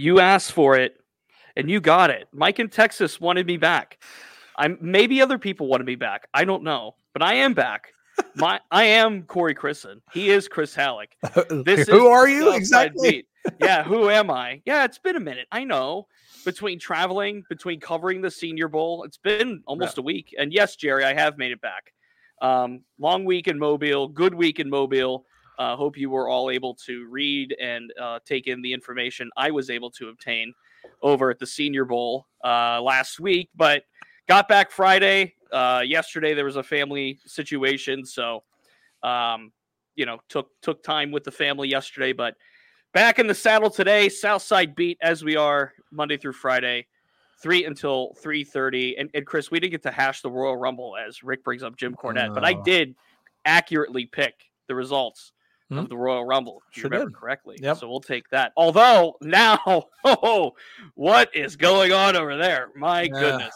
You asked for it and you got it. Mike in Texas wanted me back. I'm maybe other people wanted me back. I don't know, but I am back. My I am Corey Crisan. He is Chris Halicke. This who are you exactly? Yeah, who am I? Yeah, it's been a minute. I know. Between traveling, between covering the Senior Bowl, it's been almost yeah. a week. And yes, Jerry, I have made it back. Um, long week in Mobile, good week in Mobile. Uh, hope you were all able to read and uh, take in the information I was able to obtain over at the Senior Bowl uh, last week. But got back Friday. Uh, yesterday there was a family situation, so um, you know took took time with the family yesterday. But back in the saddle today. Southside beat as we are Monday through Friday. Three until three thirty, and, and Chris, we didn't get to hash the Royal Rumble as Rick brings up Jim Cornette, but I did accurately pick the results mm-hmm. of the Royal Rumble. If you remember did. correctly. Yep. So we'll take that. Although now, oh, what is going on over there? My yeah. goodness.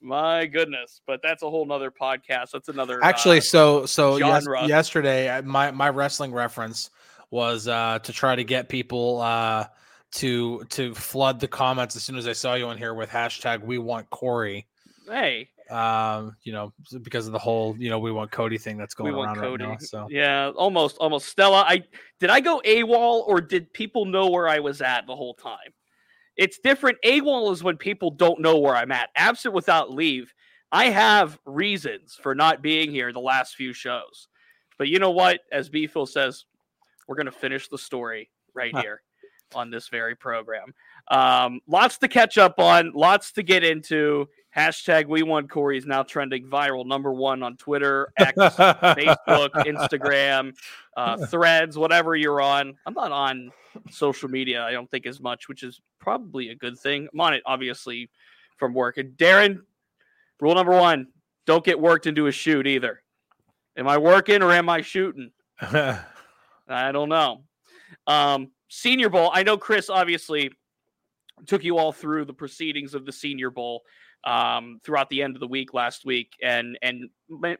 My goodness, but that's a whole nother podcast. That's another actually. Uh, so so yes, yesterday, my my wrestling reference was uh to try to get people uh to to flood the comments as soon as I saw you in here with hashtag We Want Corey. Hey, um, you know, because of the whole, you know, we want Cody thing that's going on Cody. right now. So yeah, almost, almost. Stella, I did I go AWOL or did people know where I was at the whole time? It's different. AWOL is when people don't know where I'm at. Absent without leave. I have reasons for not being here the last few shows. But you know what? As Beefil says, we're going to finish the story right here on this very program. Um, lots to catch up on, lots to get into. Hashtag we want Corey is now trending viral, number one on Twitter, X, Facebook, Instagram, uh, threads, whatever you're on. I'm not on social media, I don't think as much, which is probably a good thing. I'm on it, obviously, from work. And Darren, rule number one don't get worked into a shoot either. Am I working or am I shooting? I don't know. Um, Senior Bowl, I know Chris obviously took you all through the proceedings of the Senior Bowl um, throughout the end of the week last week, and and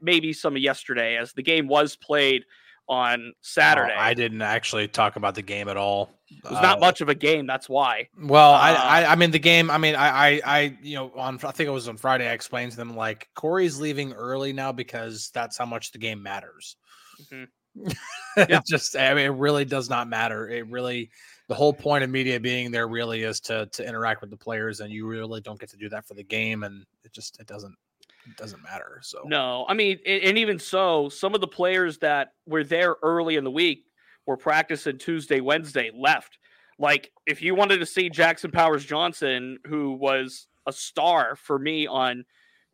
maybe some of yesterday, as the game was played on Saturday. Oh, I didn't actually talk about the game at all. It was not uh, much of a game. That's why. Well, uh, I, I, I mean the game. I mean, I, I, I, you know, on I think it was on Friday. I explained to them like Corey's leaving early now because that's how much the game matters. Mm-hmm. yeah. it just, I mean, it really does not matter. It really the whole point of media being there really is to to interact with the players, and you really don't get to do that for the game, and it just it doesn't it doesn't matter. So no, I mean, and even so, some of the players that were there early in the week were practicing Tuesday, Wednesday, left. Like if you wanted to see Jackson Powers Johnson, who was a star for me on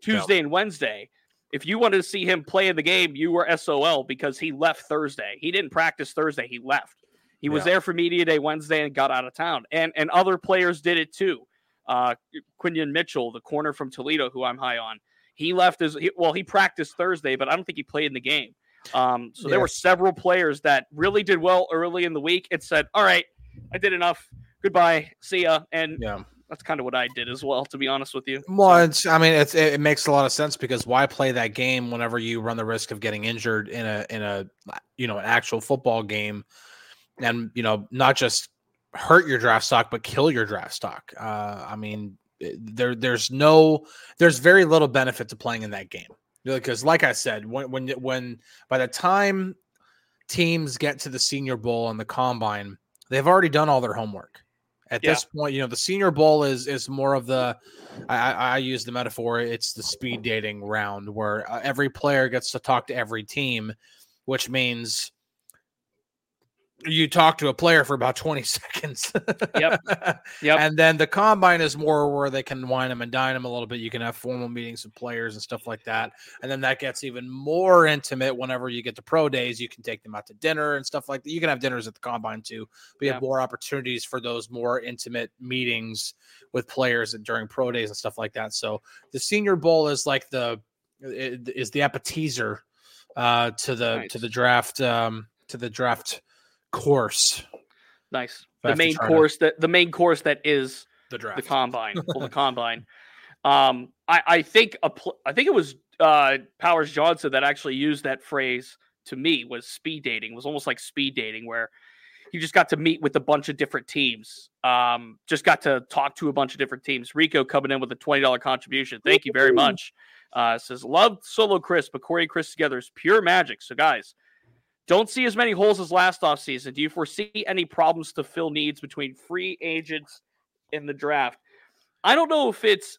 Tuesday and Wednesday, if you wanted to see him play in the game, you were SOL because he left Thursday. He didn't practice Thursday. He left. He was yeah. there for media day Wednesday and got out of town. And and other players did it too. Uh, Quinyon Mitchell, the corner from Toledo, who I'm high on, he left his well. He practiced Thursday, but I don't think he played in the game. Um, so yeah. there were several players that really did well early in the week. It said, "All right, I did enough. Goodbye, see ya." And yeah. that's kind of what I did as well, to be honest with you. Well, it's, I mean, it's, it makes a lot of sense because why play that game whenever you run the risk of getting injured in a in a you know an actual football game, and you know not just hurt your draft stock but kill your draft stock. Uh, I mean, there there's no there's very little benefit to playing in that game because, like I said, when when when by the time teams get to the Senior Bowl and the Combine, they've already done all their homework at yeah. this point, you know, the Senior Bowl is is more of the I, I use the metaphor. It's the speed dating round where uh, every player gets to talk to every team, which means you talk to a player for about 20 seconds. yep. Yep. And then the combine is more where they can wine them and dine them a little bit. You can have formal meetings with players and stuff like that. And then that gets even more intimate whenever you get to pro days. You can take them out to dinner and stuff like that. You can have dinners at the combine too, but you yeah. have more opportunities for those more intimate meetings with players during pro days and stuff like that. So the senior bowl is like the is the appetizer uh to the nice. to the draft um to the draft course. Nice. The main course to... that the main course that is the draft, the combine, well, the combine. Um, I I think a pl- I think it was uh Powers Johnson that actually used that phrase to me was speed dating. It was almost like speed dating where you just got to meet with a bunch of different teams. Um, just got to talk to a bunch of different teams. Rico coming in with a twenty dollar contribution. Thank you very much. Uh, says love solo Chris, but Corey and Chris together is pure magic. So guys, don't see as many holes as last offseason. Do you foresee any problems to fill needs between free agents in the draft? I don't know if it's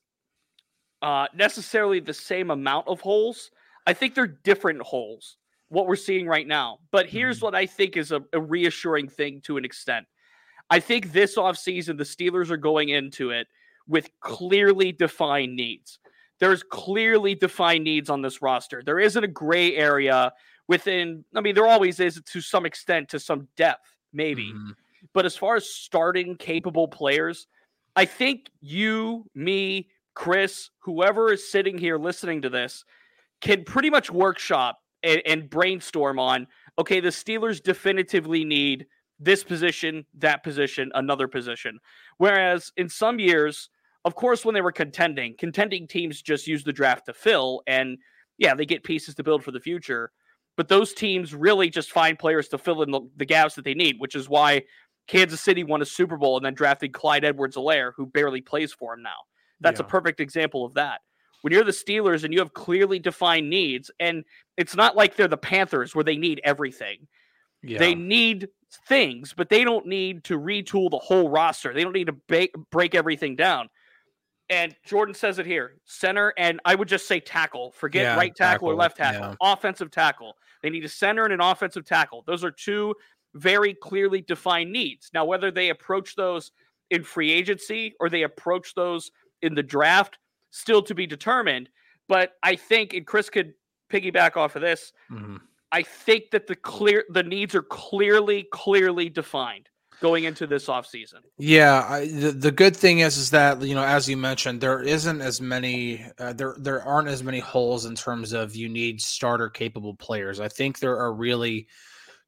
uh, necessarily the same amount of holes. I think they're different holes, what we're seeing right now. But here's mm-hmm. what I think is a, a reassuring thing to an extent. I think this offseason, the Steelers are going into it with clearly defined needs. There's clearly defined needs on this roster. There isn't a gray area within, I mean, there always is to some extent, to some depth, maybe. Mm-hmm. But as far as starting capable players, I think you, me, Chris, whoever is sitting here listening to this, can pretty much workshop and, and brainstorm on okay, the Steelers definitively need this position, that position, another position. Whereas in some years, of course, when they were contending, contending teams just use the draft to fill, and yeah, they get pieces to build for the future. But those teams really just find players to fill in the, the gaps that they need, which is why Kansas City won a Super Bowl and then drafted Clyde Edwards-Helaire, who barely plays for him now. That's yeah. a perfect example of that. When you're the Steelers and you have clearly defined needs, and it's not like they're the Panthers where they need everything. Yeah. They need things, but they don't need to retool the whole roster. They don't need to ba- break everything down. And Jordan says it here center, and I would just say tackle. Forget yeah, right tackle, tackle, or left tackle. Yeah. Offensive tackle. They need a center and an offensive tackle. Those are two very clearly defined needs. Now, whether they approach those in free agency or they approach those in the draft, still to be determined. But I think, and Chris could piggyback off of this, mm-hmm. I think that the clear the needs are clearly, clearly defined going into this offseason. Yeah, I, the, the good thing is is that you know as you mentioned there isn't as many uh, there there aren't as many holes in terms of you need starter capable players. I think there are really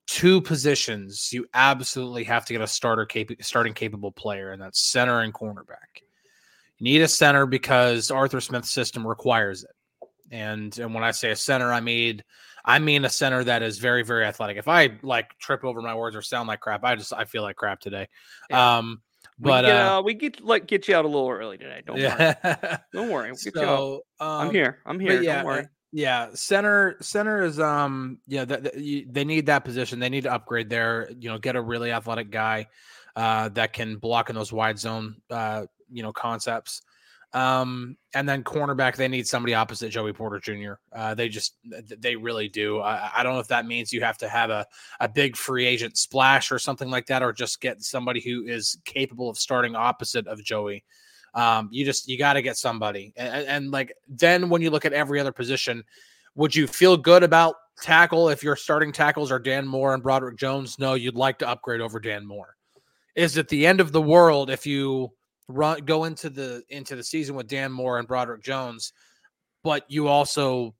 two positions you absolutely have to get a starter cap- starting capable player and that's center and cornerback. You need a center because Arthur Smith's system requires it. And and when I say a center I mean I mean a center that is very, very athletic. If I like trip over my words or sound like crap, I just I feel like crap today. Yeah. Um, but we get, uh, uh, we get like get you out a little early today. Don't yeah. worry. Don't worry. We'll so, um, I'm here. I'm here. Yeah, Don't worry. Yeah, center center is um yeah that, they need that position. They need to upgrade there. You know, get a really athletic guy uh, that can block in those wide zone uh, you know concepts. Um, and then cornerback, they need somebody opposite Joey Porter Jr. Uh, they just, they really do. I, I, don't know if that means you have to have a, a big free agent splash or something like that, or just get somebody who is capable of starting opposite of Joey. Um, you just, you got to get somebody. And, and like, then when you look at every other position, would you feel good about tackle if your starting tackles are Dan Moore and Broderick Jones? No, you'd like to upgrade over Dan Moore. Is it the end of the world if you, run go into the into the season with Dan Moore and Broderick Jones, but you also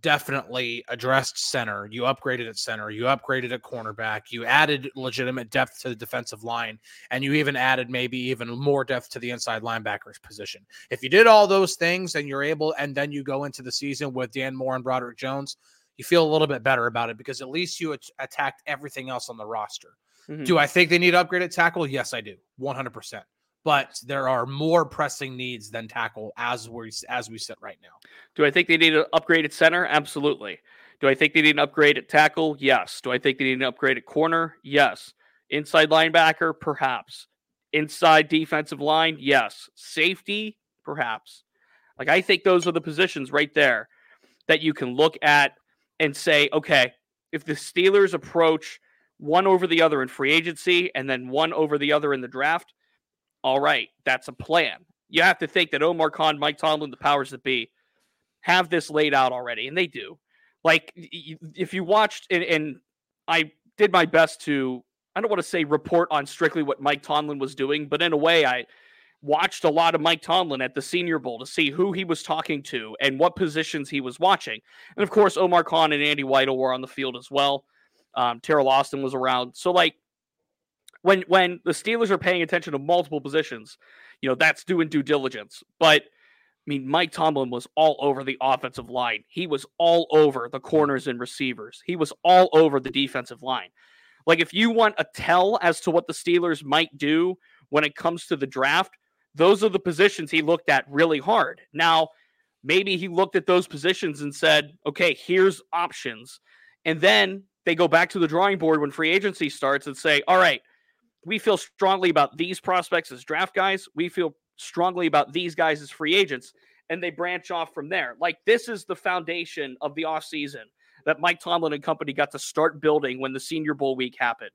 definitely addressed center. You upgraded at center. You upgraded at cornerback. You added legitimate depth to the defensive line, and you even added maybe even more depth to the inside linebackers position. If you did all those things and you're able, and then you go into the season with Dan Moore and Broderick Jones, you feel a little bit better about it because at least you attacked everything else on the roster. Mm-hmm. Do I think they need to upgrade at tackle? Yes, I do, 100 percent but there are more pressing needs than tackle as we as we sit right now. Do I think they need an upgrade at center? Absolutely. Do I think they need an upgrade at tackle? Yes. Do I think they need an upgrade at corner? Yes. Inside linebacker? Perhaps. Inside defensive line? Yes. Safety? Perhaps. Like I think those are the positions right there that you can look at and say, okay, if the Steelers approach one over the other in free agency and then one over the other in the draft, all right, that's a plan. You have to think that Omar Khan, Mike Tomlin, the powers that be, have this laid out already, and they do. Like, if you watched, and, and I did my best to, I don't want to say report on strictly what Mike Tomlin was doing, but in a way, I watched a lot of Mike Tomlin at the Senior Bowl to see who he was talking to and what positions he was watching. And of course, Omar Khan and Andy Weidl were on the field as well. Um, Teryl Austin was around. So, like, when when the Steelers are paying attention to multiple positions, you know, that's doing due diligence. But I mean, Mike Tomlin was all over the offensive line. He was all over the corners and receivers. He was all over the defensive line. Like, if you want a tell as to what the Steelers might do when it comes to the draft, those are the positions he looked at really hard. Now, maybe he looked at those positions and said, okay, here's options. And then they go back to the drawing board when free agency starts and say, all right, we feel strongly about these prospects as draft guys. We feel strongly about these guys as free agents, and they branch off from there. Like this is the foundation of the offseason that Mike Tomlin and company got to start building when the Senior Bowl week happened.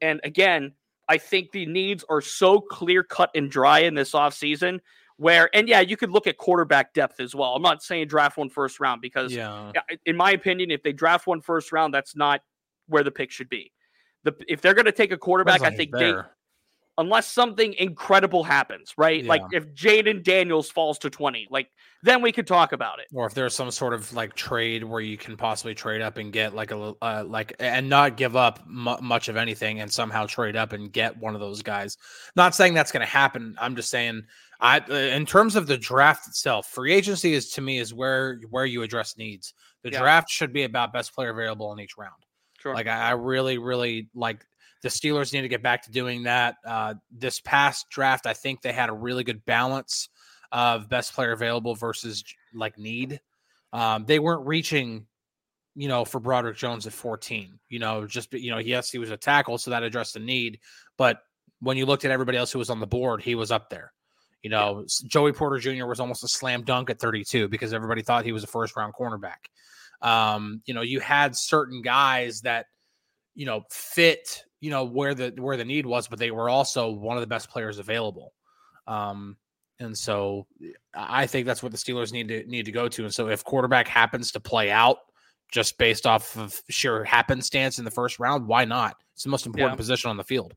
And again, I think the needs are so clear cut and dry in this offseason where and yeah, you could look at quarterback depth as well. I'm not saying draft one first round because yeah. in my opinion, if they draft one first round, that's not where the pick should be. The if they're going to take a quarterback, I think they, unless something incredible happens, right? Yeah. Like if Jayden Daniels falls to 20, like then we could talk about it. Or if there's some sort of like trade where you can possibly trade up and get like a uh, like and not give up m- much of anything and somehow trade up and get one of those guys. Not saying that's going to happen. I'm just saying I uh, in terms of the draft itself, free agency is to me is where where you address needs. The yeah. draft should be about best player available in each round. Sure. Like I, I really, really like the Steelers need to get back to doing that. Uh, this past draft, I think they had a really good balance of best player available versus like need. Um, they weren't reaching, you know, for Broderick Jones at 14. You know, just you know, yes, he was a tackle, so that addressed the need. But when you looked at everybody else who was on the board, he was up there. You know, yeah. Joey Porter Jr. was almost a slam dunk at 32 because everybody thought he was a first round cornerback. Um, you know, you had certain guys that, you know, fit, you know, where the where the need was, but they were also one of the best players available. Um, and so I think that's what the Steelers need to need to go to. And so if quarterback happens to play out just based off of sheer happenstance in the first round, why not? It's the most important yeah. position on the field.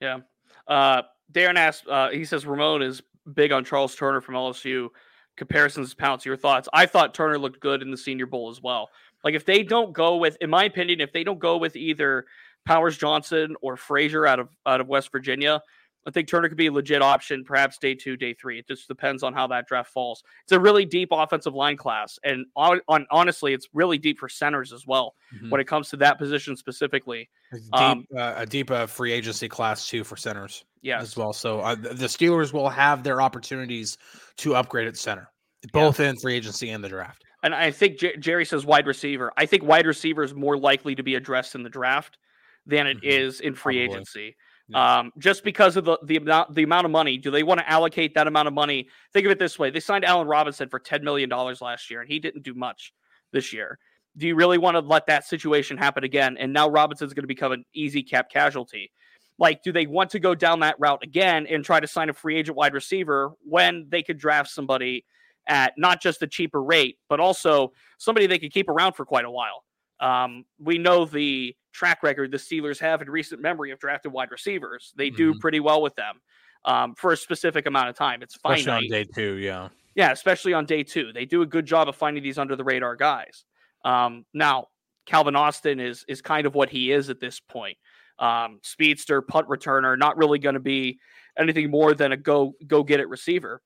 Yeah. Uh, Darren asked, uh, he says Ramon is big on Charles Turner from LSU comparisons pounce your thoughts. I thought turner looked good in the senior bowl as well. Like if they don't go with in my opinion if they don't go with either powers johnson or frazier out of out of west virginia i think turner could be a legit option perhaps day two day three. It just depends on how that draft falls. It's a really deep offensive line class and on, on honestly it's really deep for centers as well mm-hmm. when it comes to that position specifically. Deep, um, uh, a deep uh, free agency class too for centers yeah, as well. So uh, the Steelers will have their opportunities to upgrade at center, both yeah. in free agency and the draft. And I think J- Jerry says wide receiver. I think wide receiver is more likely to be addressed in the draft than it mm-hmm. is in free Probably. agency. Um, just because of the the amount the amount of money, do they want to allocate that amount of money? Think of it this way: they signed Allen Robinson for ten million dollars last year, and he didn't do much this year. Do you really want to let that situation happen again? And now Robinson's going to become an easy cap casualty. Like, do they want to go down that route again and try to sign a free agent wide receiver when they could draft somebody at not just a cheaper rate, but also somebody they could keep around for quite a while? Um, we know the track record the Steelers have in recent memory of drafted wide receivers. They do mm-hmm. pretty well with them um, for a specific amount of time. It's finite. Especially on day two, yeah. Yeah, especially on day two. They do a good job of finding these under the radar guys. Um, now, Calvin Austin is is kind of what he is at this point. Um, speedster, punt returner, not really going to be anything more than a go go get it receiver.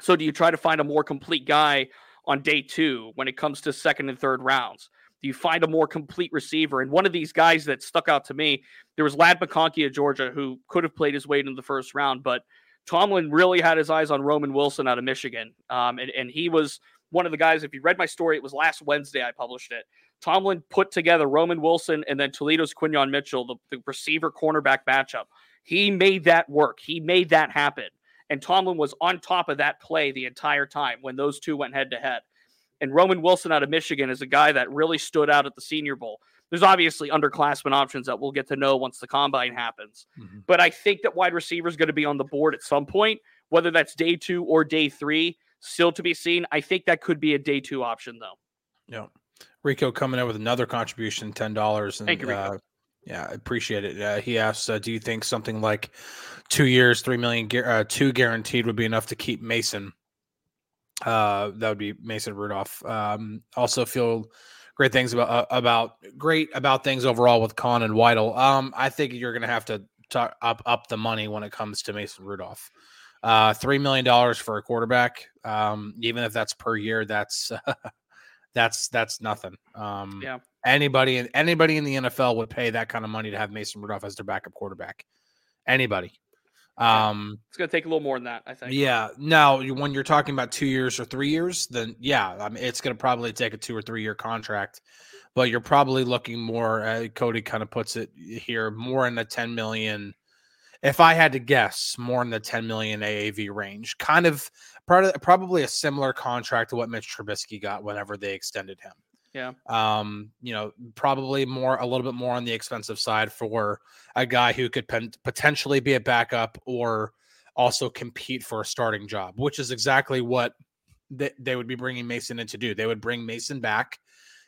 So do you try to find a more complete guy on day two when it comes to second and third rounds? Do you find a more complete receiver? And one of these guys that stuck out to me, there was Ladd McConkey of Georgia who could have played his way into the first round, but Tomlin really had his eyes on Roman Wilson out of Michigan. Um, and, and he was one of the guys, if you read my story, it was last Wednesday I published it. Tomlin put together Roman Wilson and then Toledo's Quinyon Mitchell, the, the receiver cornerback matchup. He made that work. He made that happen. And Tomlin was on top of that play the entire time when those two went head to head. And Roman Wilson out of Michigan is a guy that really stood out at the Senior Bowl. There's obviously underclassmen options that we'll get to know once the combine happens. Mm-hmm. But I think that wide receiver is going to be on the board at some point, whether that's day two or day three, still to be seen. I think that could be a day two option, though. Yeah. Rico coming in with another contribution, $10. Thank you, Rico. Uh, yeah, I appreciate it. Uh, he asks, uh, "Do you think something like two years, three million, uh, two guaranteed would be enough to keep Mason?" Uh, that would be Mason Rudolph. Um, also, feel great things about uh, about great about things overall with Khan and Weidl. Um, I think you're going to have to talk up up the money when it comes to Mason Rudolph. Uh, three million dollars for a quarterback, um, even if that's per year, that's that's that's nothing. Um, yeah. Anybody in anybody in the NFL would pay that kind of money to have Mason Rudolph as their backup quarterback. Anybody. Um, it's going to take a little more than that, I think. Yeah. Now, when you're talking about two years or three years, then yeah, I mean, it's going to probably take a two or three year contract, but you're probably looking more. Uh, Cody kind of puts it here more in the 10 million. If I had to guess, more in the 10 million AAV range, kind of probably a similar contract to what Mitch Trubisky got whenever they extended him. Yeah. Um, you know, probably more a little bit more on the expensive side for a guy who could pen- potentially be a backup or also compete for a starting job, which is exactly what they, they would be bringing Mason in to do. They would bring Mason back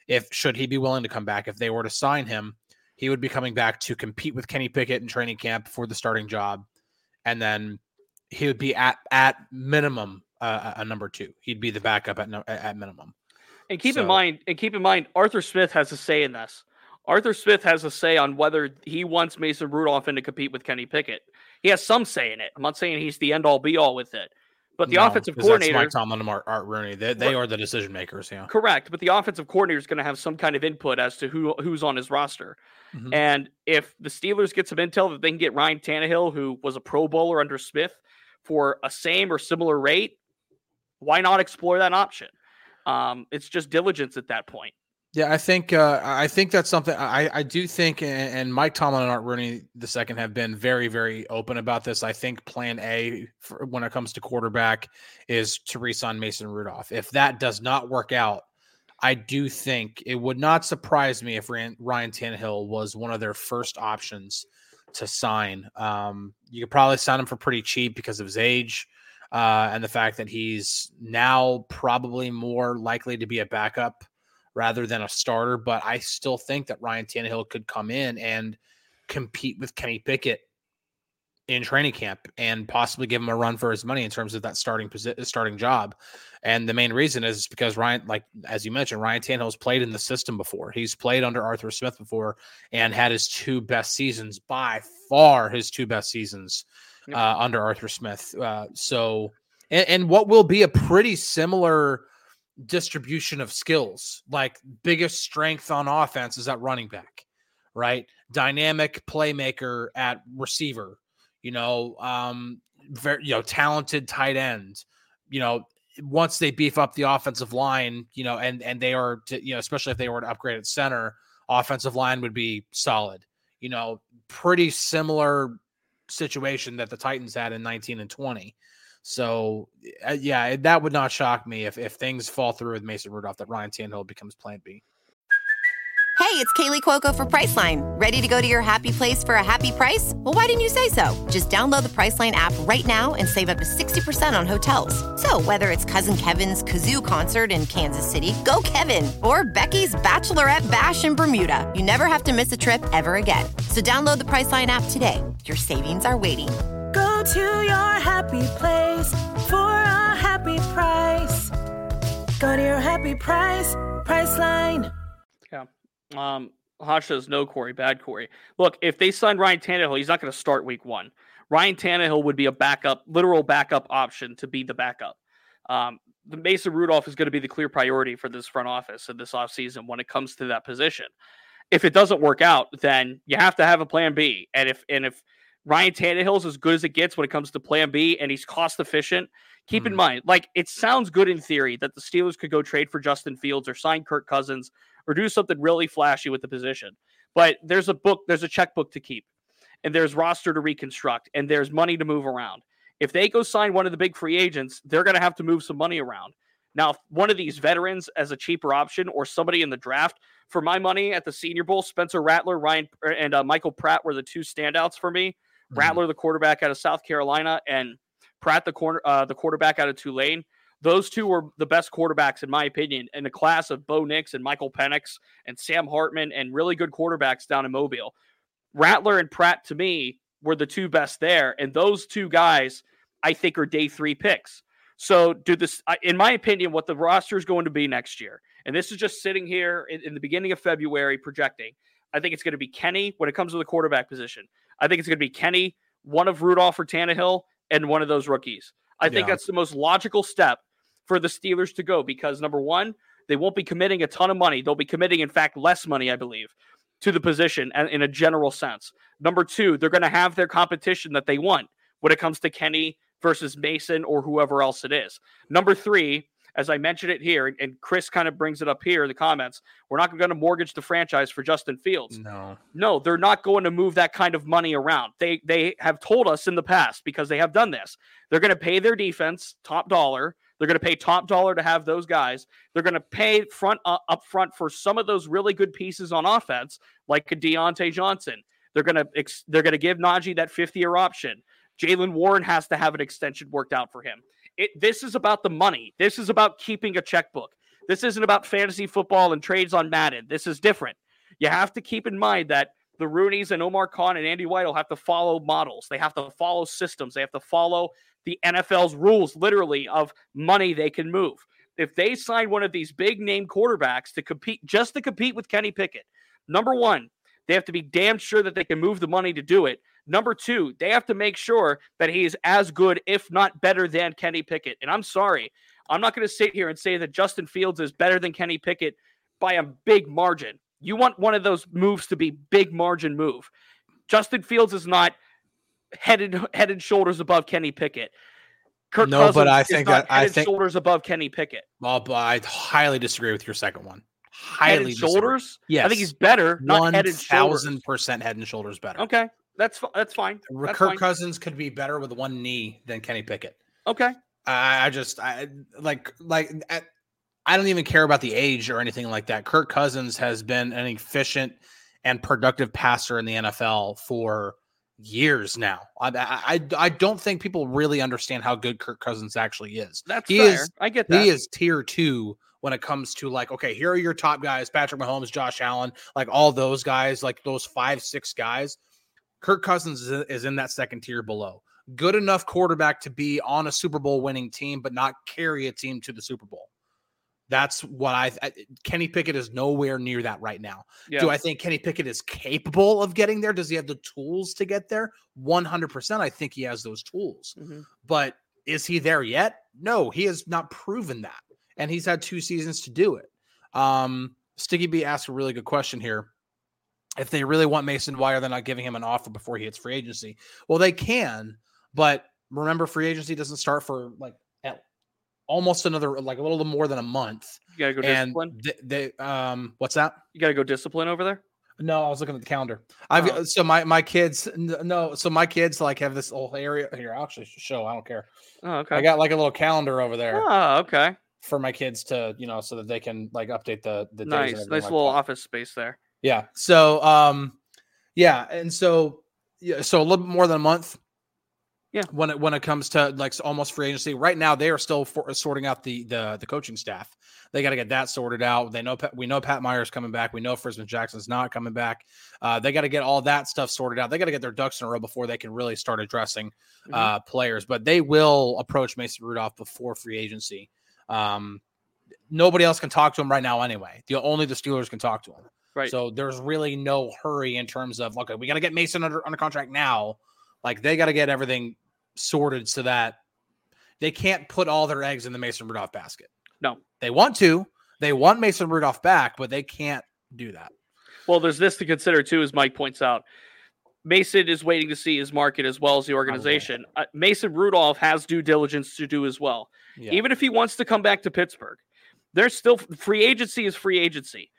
if should he be willing to come back. If they were to sign him, he would be coming back to compete with Kenny Pickett in training camp for the starting job, and then he would be at at minimum uh, a number two. He'd be the backup at no, at minimum. And keep so. in mind, and keep in mind, Arthur Smith has a say in this. Arthur Smith has a say on whether he wants Mason Rudolph in to compete with Kenny Pickett. He has some say in it. I'm not saying he's the end all be all with it. But the no, offensive coordinator, Mike Tomlin and Art, Art Rooney, they, they are the decision makers. Yeah, correct. But the offensive coordinator is going to have some kind of input as to who who's on his roster. Mm-hmm. And if the Steelers get some intel that they can get Ryan Tannehill, who was a Pro Bowler under Smith, for a same or similar rate, why not explore that option? Um, it's just diligence at that point. Yeah, I think uh, I think that's something I, I do think, and, Mike Tomlin and Art Rooney the second have been very very open about this. I think Plan A for, when it comes to quarterback is to resign Mason Rudolph. If that does not work out, I do think it would not surprise me if Ryan, Ryan Tannehill was one of their first options to sign. Um, you could probably sign him for pretty cheap because of his age uh, and the fact that he's now probably more likely to be a backup rather than a starter. But I still think that Ryan Tannehill could come in and compete with Kenny Pickett in training camp and possibly give him a run for his money in terms of that starting position, starting job. And the main reason is because Ryan, like as you mentioned, Ryan Tannehill's played in the system before. He's played under Arthur Smith before and had his two best seasons by far his two best seasons uh, under Arthur Smith. Uh, so, and, and, what will be a pretty similar distribution of skills, like biggest strength on offense is at running back, right? Dynamic playmaker at receiver, you know, um, very, you know, talented tight end, you know, once they beef up the offensive line, you know, and and they are, to, you know, especially if they were to upgrade at center, offensive line would be solid. You know, pretty similar situation that the Titans had in 19 and 20. So, uh, yeah, that would not shock me if, if things fall through with Mason Rudolph that Ryan Tannehill becomes Plan B. Hey, it's Kaley Cuoco for Priceline. Ready to go to your happy place for a happy price? Well, why didn't you say so? Just download the Priceline app right now and save up to 60% on hotels. So, whether it's Cousin Kevin's Kazoo concert in Kansas City, go Kevin, or Becky's Bachelorette Bash in Bermuda, you never have to miss a trip ever again. So, download the Priceline app today. Your savings are waiting. To your happy place for a happy price. Go to your happy price, Priceline. Yeah. Um, says no, Corey. Bad Corey. Look, if they sign Ryan Tannehill, he's not going to start week one. Ryan Tannehill would be a backup, literal backup option to be the backup. Um, the Mason Rudolph is going to be the clear priority for this front office in this offseason when it comes to that position. If it doesn't work out, then you have to have a plan B. And if and if Ryan Tannehill is as good as it gets when it comes to plan B and he's cost efficient, keep mm. in hmm. mind, like it sounds good in theory that the Steelers could go trade for Justin Fields or sign Kirk Cousins or do something really flashy with the position. But there's a book, there's a checkbook to keep, and there's roster to reconstruct, and there's money to move around. If they go sign one of the big free agents, they're going to have to move some money around. Now, if one of these veterans as a cheaper option or somebody in the draft, for my money at the Senior Bowl, Spencer Rattler, Ryan, er, and uh, Michael Pratt were the two standouts for me. Mm-hmm. Rattler, the quarterback out of South Carolina, and Pratt, the corner, uh, the quarterback out of Tulane. Those two were the best quarterbacks, in my opinion, in the class of Bo Nix and Michael Penix and Sam Hartman and really good quarterbacks down in Mobile. Rattler and Pratt, to me, were the two best there. And those two guys, I think, are day three picks. So, do this, in my opinion, what the roster is going to be next year, and this is just sitting here in, in the beginning of February projecting. I think it's going to be Kenny when it comes to the quarterback position. I think it's going to be Kenny, one of Rudolph or Tannehill, and one of those rookies. I think that's the most logical step for the Steelers to go because number one, they won't be committing a ton of money. They'll be committing, in fact, less money, I believe, to the position in a general sense. Number two, they're going to have their competition that they want when it comes to Kenny versus Mason or whoever else it is. Number three, as I mentioned it here, and Chris kind of brings it up here in the comments, we're not going to mortgage the franchise for Justin Fields. No, no, they're not going to move that kind of money around. They they have told us in the past because they have done this. They're going to pay their defense top dollar. They're going to pay top dollar to have those guys. They're going to pay front uh, up front for some of those really good pieces on offense, like a Diontae Johnson. They're going to ex- they're going to give Najee that fifth year option. Jaylen Warren has to have an extension worked out for him. It, this is about the money. This is about keeping a checkbook. This isn't about fantasy football and trades on Madden. This is different. You have to keep in mind that the Rooneys and Omar Khan and Andy Weidl will have to follow models. They have to follow systems. They have to follow the NFL's rules, literally, of money they can move. If they sign one of these big name quarterbacks to compete, just to compete with Kenny Pickett, number one, they have to be damn sure that they can move the money to do it. Number two, they have to make sure that he is as good, if not better, than Kenny Pickett. And I'm sorry, I'm not going to sit here and say that Justin Fields is better than Kenny Pickett by a big margin. You want one of those moves to be big margin move. Justin Fields is not headed head and shoulders above Kenny Pickett. Kirk no, Cousins but I think that I think shoulders above Kenny Pickett. Well, but I highly disagree with your second one. Highly head shoulders. Yes, I think he's better. Not head and shoulders. Thousand percent head and shoulders better. Okay, that's that's fine. That's Kirk fine. Cousins could be better with one knee than Kenny Pickett. Okay. I, I just I like like I don't even care about the age or anything like that. Kirk Cousins has been an efficient and productive passer in the NFL for years now. I, I I don't think people really understand how good Kirk Cousins actually is. That's he fair. Is, I get that. He is tier two when it comes to like, okay, here are your top guys: Patrick Mahomes, Josh Allen, like all those guys, like those five, six guys. Kirk Cousins is in that second tier below. Good enough quarterback to be on a Super Bowl winning team, but not carry a team to the Super Bowl. That's what I, I, Kenny Pickett is nowhere near that right now. Yeah. Do I think Kenny Pickett is capable of getting there? Does he have the tools to get there? 100%. I think he has those tools. Mm-hmm. But is he there yet? No, he has not proven that. And he's had two seasons to do it. Um, Sticky B asked a really good question here. If they really want Mason, why are they not giving him an offer before he hits free agency? Well, they can, but remember, free agency doesn't start for like almost another like a little more than a month. You gotta go discipline. They, they, um, what's that? You gotta go discipline over there. No, I was looking at the calendar. I've oh. so my my kids no, so my kids like have this whole area here. I'll actually show. I don't care. Oh, okay. I got like a little calendar over there. Oh, okay. For my kids to you know so that they can like update the the nice nice like little that. office space there. Yeah. So um, yeah, and so yeah, so a little bit more than a month. Yeah. When it when it comes to like almost free agency, right now they are still for, sorting out the the the coaching staff. They got to get that sorted out. They know we know Pat Meyer's coming back. We know Frisman Jackson's not coming back. Uh, they got to get all that stuff sorted out. They got to get their ducks in a row before they can really start addressing mm-hmm. uh, players. But they will approach Mason Rudolph before free agency. Um, nobody else can talk to him right now anyway. The only the Steelers can talk to him. Right. So there's really no hurry in terms of okay, we got to get Mason under under contract now. Like they got to get everything sorted so that they can't put all their eggs in the Mason Rudolph basket. No, they want to. They want Mason Rudolph back, but they can't do that. Well, there's this to consider too, as Mike points out. Mason is waiting to see his market as well as the organization. Uh, Mason Rudolph has due diligence to do as well. Yeah. Even if he wants to come back to Pittsburgh, there's still free agency is free agency.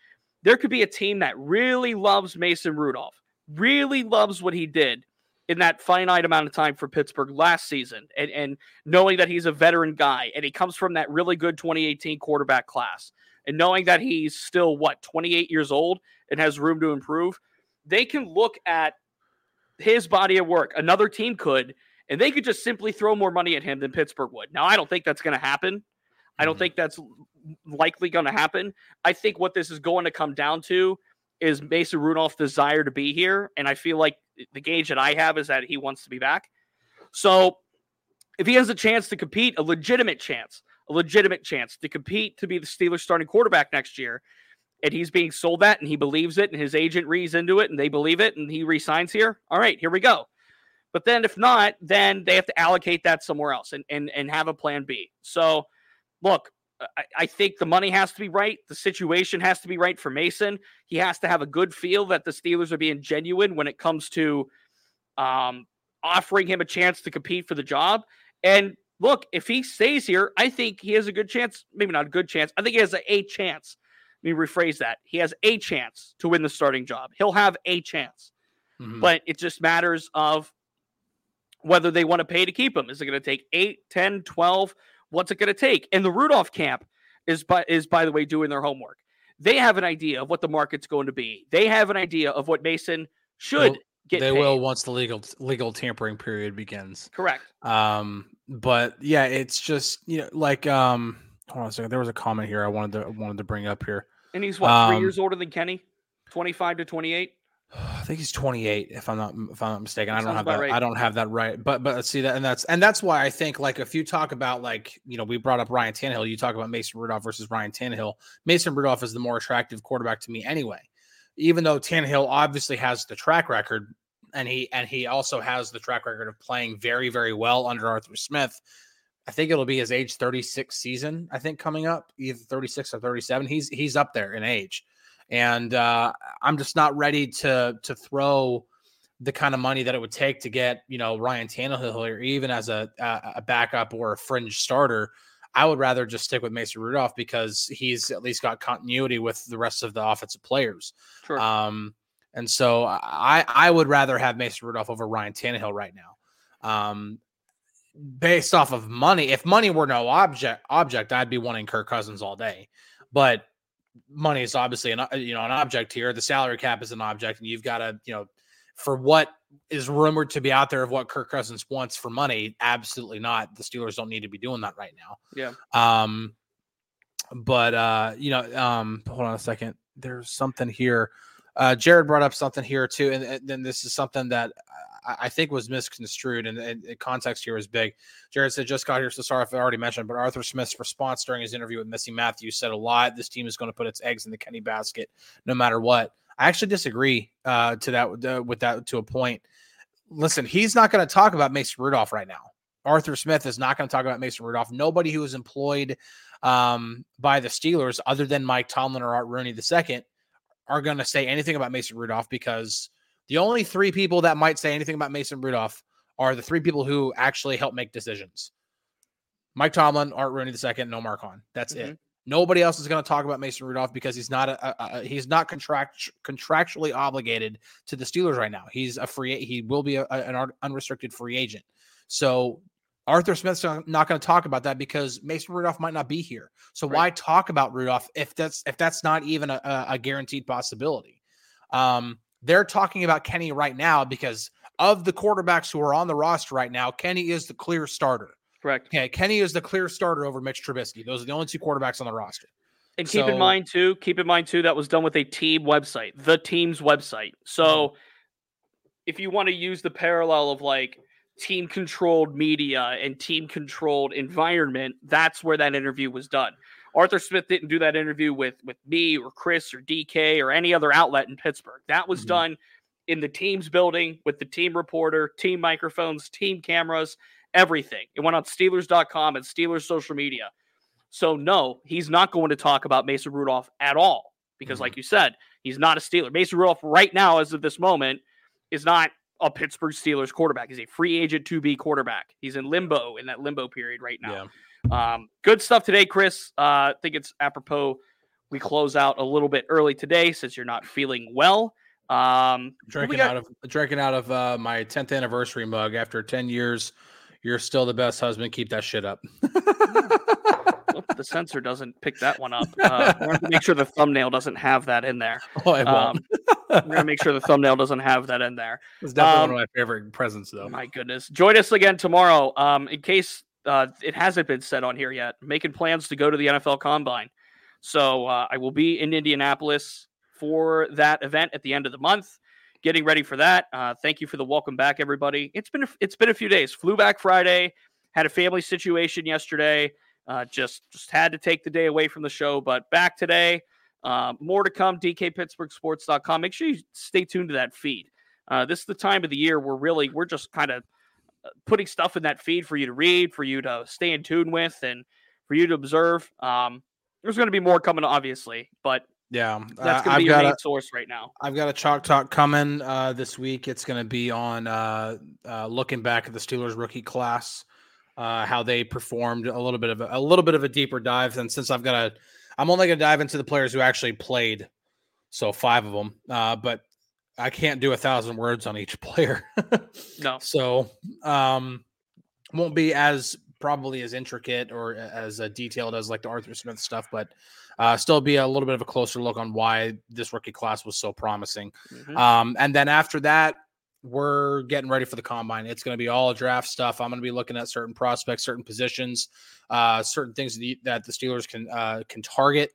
There could be a team that really loves Mason Rudolph, really loves what he did in that finite amount of time for Pittsburgh last season, and, and knowing that he's a veteran guy and he comes from that really good 2018 quarterback class, and knowing that he's still what 28 years old and has room to improve, they can look at his body of work. Another team could, and they could just simply throw more money at him than Pittsburgh would. Now, I don't think that's going to happen. I don't mm-hmm. think that's likely going to happen. I think what this is going to come down to is Mason Rudolph's desire to be here. And I feel like the gauge that I have is that he wants to be back. So if he has a chance to compete, a legitimate chance, a legitimate chance to compete to be the Steelers starting quarterback next year, and he's being sold that and he believes it and his agent reads into it and they believe it and he resigns here, all right, here we go. But then if not, then they have to allocate that somewhere else and and, and have a plan B. So look, I, I think the money has to be right. The situation has to be right for Mason. He has to have a good feel that the Steelers are being genuine when it comes to um, offering him a chance to compete for the job. And look, if he stays here, I think he has a good chance. Maybe not a good chance. I think he has a, a chance. Let me rephrase that. He has a chance to win the starting job. He'll have a chance. Mm-hmm. But it just matters of whether they want to pay to keep him. Is it going to take 8, 10, 12? What's it going to take? And the Rudolph camp is by, is by the way doing their homework. They have an idea of what the market's going to be. They have an idea of what Mason should well, get. They paid. will once the legal legal tampering period begins. Correct. Um, but yeah, it's just you know like um. Hold on a second. There was a comment here I wanted to wanted to bring up here. And he's what um, three years older than Kenny, twenty five to twenty eight. I think he's 28, if I'm not if I'm not mistaken. I don't have that. Right. I don't have that right. But but let's see that and that's and that's why I think like if you talk about like you know we brought up Ryan Tannehill, you talk about Mason Rudolph versus Ryan Tannehill. Mason Rudolph is the more attractive quarterback to me anyway. Even though Tannehill obviously has the track record, and he and he also has the track record of playing very very well under Arthur Smith. I think it'll be his age 36 season. I think coming up, either 36 or 37. He's he's up there in age and uh, I'm just not ready to to throw the kind of money that it would take to get you know Ryan Tannehill or even as a a backup or a fringe starter. I would rather just stick with Mason Rudolph because he's at least got continuity with the rest of the offensive players. Sure. Um, and so I I would rather have Mason Rudolph over Ryan Tannehill right now. Um, based off of money, if money were no object object, I'd be wanting Kirk Cousins all day. But money is obviously an you know an object here. The salary cap is an object, and you've got to you know for what is rumored to be out there of what Kirk Cousins wants for money. Absolutely not. The Steelers don't need to be doing that right now. Yeah. Um. But uh, you know, um, hold on a second. There's something here. Uh, Jared brought up something here too, and, then this is something that I think was misconstrued, and, and, context here is big. Jared said, "Just got here, so sorry if I already mentioned." But Arthur Smith's response during his interview with Missy Matthews said a lot. This team is going to put its eggs in the Kenny basket, no matter what. I actually disagree uh, to that uh, with that to a point. Listen, he's not going to talk about Mason Rudolph right now. Arthur Smith is not going to talk about Mason Rudolph. Nobody who is employed um, by the Steelers, other than Mike Tomlin or Art Rooney II, are going to say anything about Mason Rudolph because the only three people that might say anything about Mason Rudolph are the three people who actually help make decisions. Mike Tomlin, Art Rooney II, and Omar Khan. That's mm-hmm. it. Nobody else is going to talk about Mason Rudolph because he's not a, a, a, he's not contract contractually obligated to the Steelers right now. He's a free he will be an unrestricted free agent. So Arthur Smith's not going to talk about that because Mason Rudolph might not be here. So right. why talk about Rudolph if that's if that's not even a, a guaranteed possibility? Um, they're talking about Kenny right now because of the quarterbacks who are on the roster right now, Kenny is the clear starter. Correct. Okay, Kenny is the clear starter over Mitch Trubisky. Those are the only two quarterbacks on the roster. And keep so, in mind too, keep in mind too, that was done with a team website, the team's website. So mm-hmm. if you want to use the parallel of like team controlled media and team controlled environment, that's where that interview was done. Arthur Smith didn't do that interview with with me or Chris or DK or any other outlet in Pittsburgh. That was mm-hmm. done in the team's building with the team reporter, team microphones, team cameras, everything. It went on Steelers.com and Steelers social media. So no, he's not going to talk about Mason Rudolph at all because, mm-hmm. like you said, he's not a Steeler. Mason Rudolph, right now, as of this moment, is not a Pittsburgh Steelers quarterback. He's a free agent to be quarterback. He's in limbo in that limbo period right now. Yeah. Um, good stuff today, Chris. Uh, I think it's apropos we close out a little bit early today since you're not feeling well. Um, drinking got... out of drinking out of uh, my 10th anniversary mug after 10 years. You're still the best husband. Keep that shit up. the censor doesn't pick that one up. Uh, we're going to make sure the thumbnail doesn't have that in there. Oh, I won't. Um, we're going to make sure the thumbnail doesn't have that in there. It's definitely um, one of my favorite presents, though. My goodness. Join us again tomorrow. Um, in case uh, it hasn't been said on here yet, making plans to go to the NFL Combine. So uh, I will be in Indianapolis for that event at the end of the month. Getting ready for that. Uh, thank you for the welcome back, everybody. It's been a, it's been a few days. Flew back Friday. Had a family situation yesterday. Uh, just just had to take the day away from the show, but back today. Uh, more to come. DKPittsburghSports.com. Make sure you stay tuned to that feed. Uh, this is the time of the year where really we're just kind of putting stuff in that feed for you to read, for you to stay in tune with, and for you to observe. Um, there's going to be more coming, obviously, but yeah, that's going to be your main a, source right now. I've got a chalk talk coming uh, this week. It's going to be on uh, uh, looking back at the Steelers rookie class uh, how they performed a little bit of a, a little bit of a deeper dive. And since I've got a, I'm only going to dive into the players who actually played, so five of them. Uh, but I can't do a thousand words on each player. no. So um, won't be as probably as intricate or as uh, detailed as like the Arthur Smith stuff, but uh, still be a little bit of a closer look on why this rookie class was so promising. Mm-hmm. Um, and then after that, we're getting ready for the combine. It's going to be all draft stuff. I'm going to be looking at certain prospects, certain positions, uh, certain things that the Steelers can uh, can target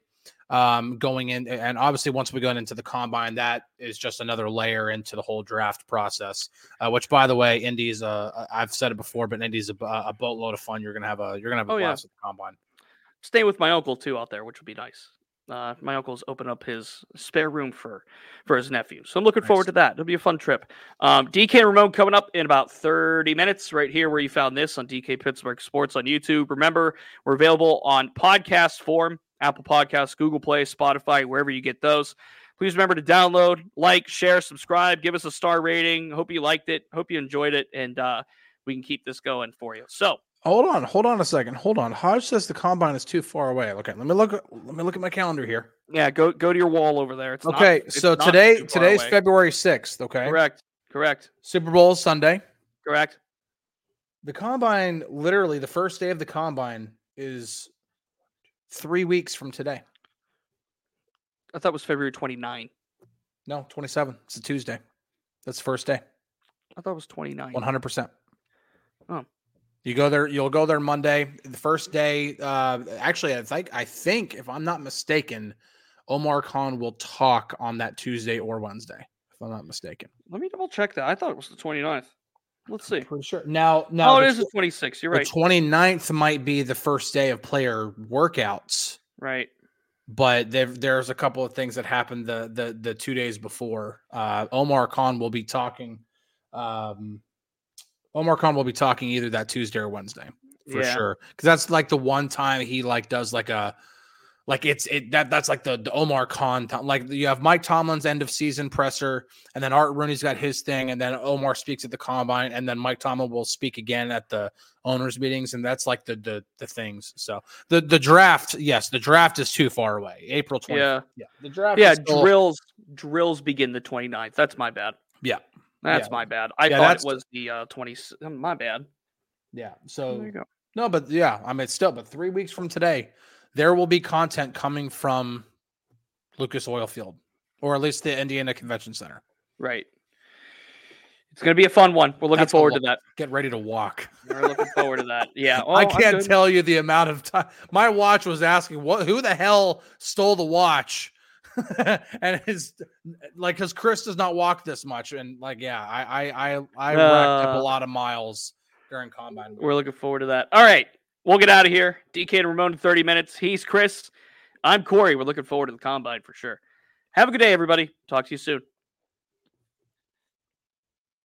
um, going in. And obviously, once we go into the combine, that is just another layer into the whole draft process. Uh, which, by the way, Indy's uh, I've said it before, but Indy's a, a boatload of fun. You're gonna have a you're gonna have a oh, blast yeah. at the combine. Stay with my uncle too out there, which would be nice. Uh, my uncle's opened up his spare room for for his nephew, so I'm looking nice. forward to that. It'll be a fun trip. Um, DK Ramon coming up in about 30 minutes, right here where you found this on DK Pittsburgh Sports on YouTube. Remember, we're available on podcast form, Apple Podcasts, Google Play, Spotify, wherever you get those. Please remember to download, like, share, subscribe, give us a star rating. Hope you liked it. Hope you enjoyed it, and uh, we can keep this going for you. So Hold on, hold on a second. Hold on. Hodge says the combine is too far away. Okay, let me look. Let me look at my calendar here. Yeah, go go to your wall over there. It's okay. Not, so today today's away. February sixth. Okay, correct. Correct. Super Bowl Sunday. Correct. The combine, literally, the first day of the combine is three weeks from today. I thought it was February 29. No, 27. It's a Tuesday. That's the first day. I thought it was 29. 100%. Oh. You go there. You'll go there Monday. The first day. Uh, actually, I think I think if I'm not mistaken, Omar Khan will talk on that Tuesday or Wednesday. If I'm not mistaken. Let me double check that. I thought it was the 29th. Let's see. I'm pretty sure. Now, now. Oh, it is the 26th. You're right. The 29th might be the first day of player workouts. Right. But there, there's a couple of things that happened the the the two days before. Uh, Omar Khan will be talking. Um, Omar Khan will be talking either that Tuesday or Wednesday for yeah. sure. Because that's like the one time he like does like a like it's it that that's like the, the Omar Khan like you have Mike Tomlin's end of season presser, and then Art Rooney's got his thing, and then Omar speaks at the combine, and then Mike Tomlin will speak again at the owners meetings, and that's like the the the things. So the the draft, yes, the draft is too far away. April 20th. Yeah, yeah, the draft. Yeah, still... drills drills begin the 29th. That's my bad. Yeah, that's yeah. my bad. I yeah, thought it was the uh, 20. My bad. Yeah. So there you go. No, but yeah, I mean, still, but three weeks from today, there will be content coming from Lucas Oil Field, or at least the Indiana Convention Center. Right. It's going to be a fun one. We're looking That's forward to that. Get ready to walk. We're looking forward to that. Yeah. Oh, I can't tell you the amount of time. My watch was asking, "What? Who the hell stole the watch?" and his like because Chris does not walk this much, and like yeah, I I I I uh, racked up a lot of miles during combine. We're looking forward to that. All right, we'll get out of here. DK and Ramon in 30 minutes. He's Chris. I'm Corey. We're looking forward to the combine for sure. Have a good day, everybody. Talk to you soon.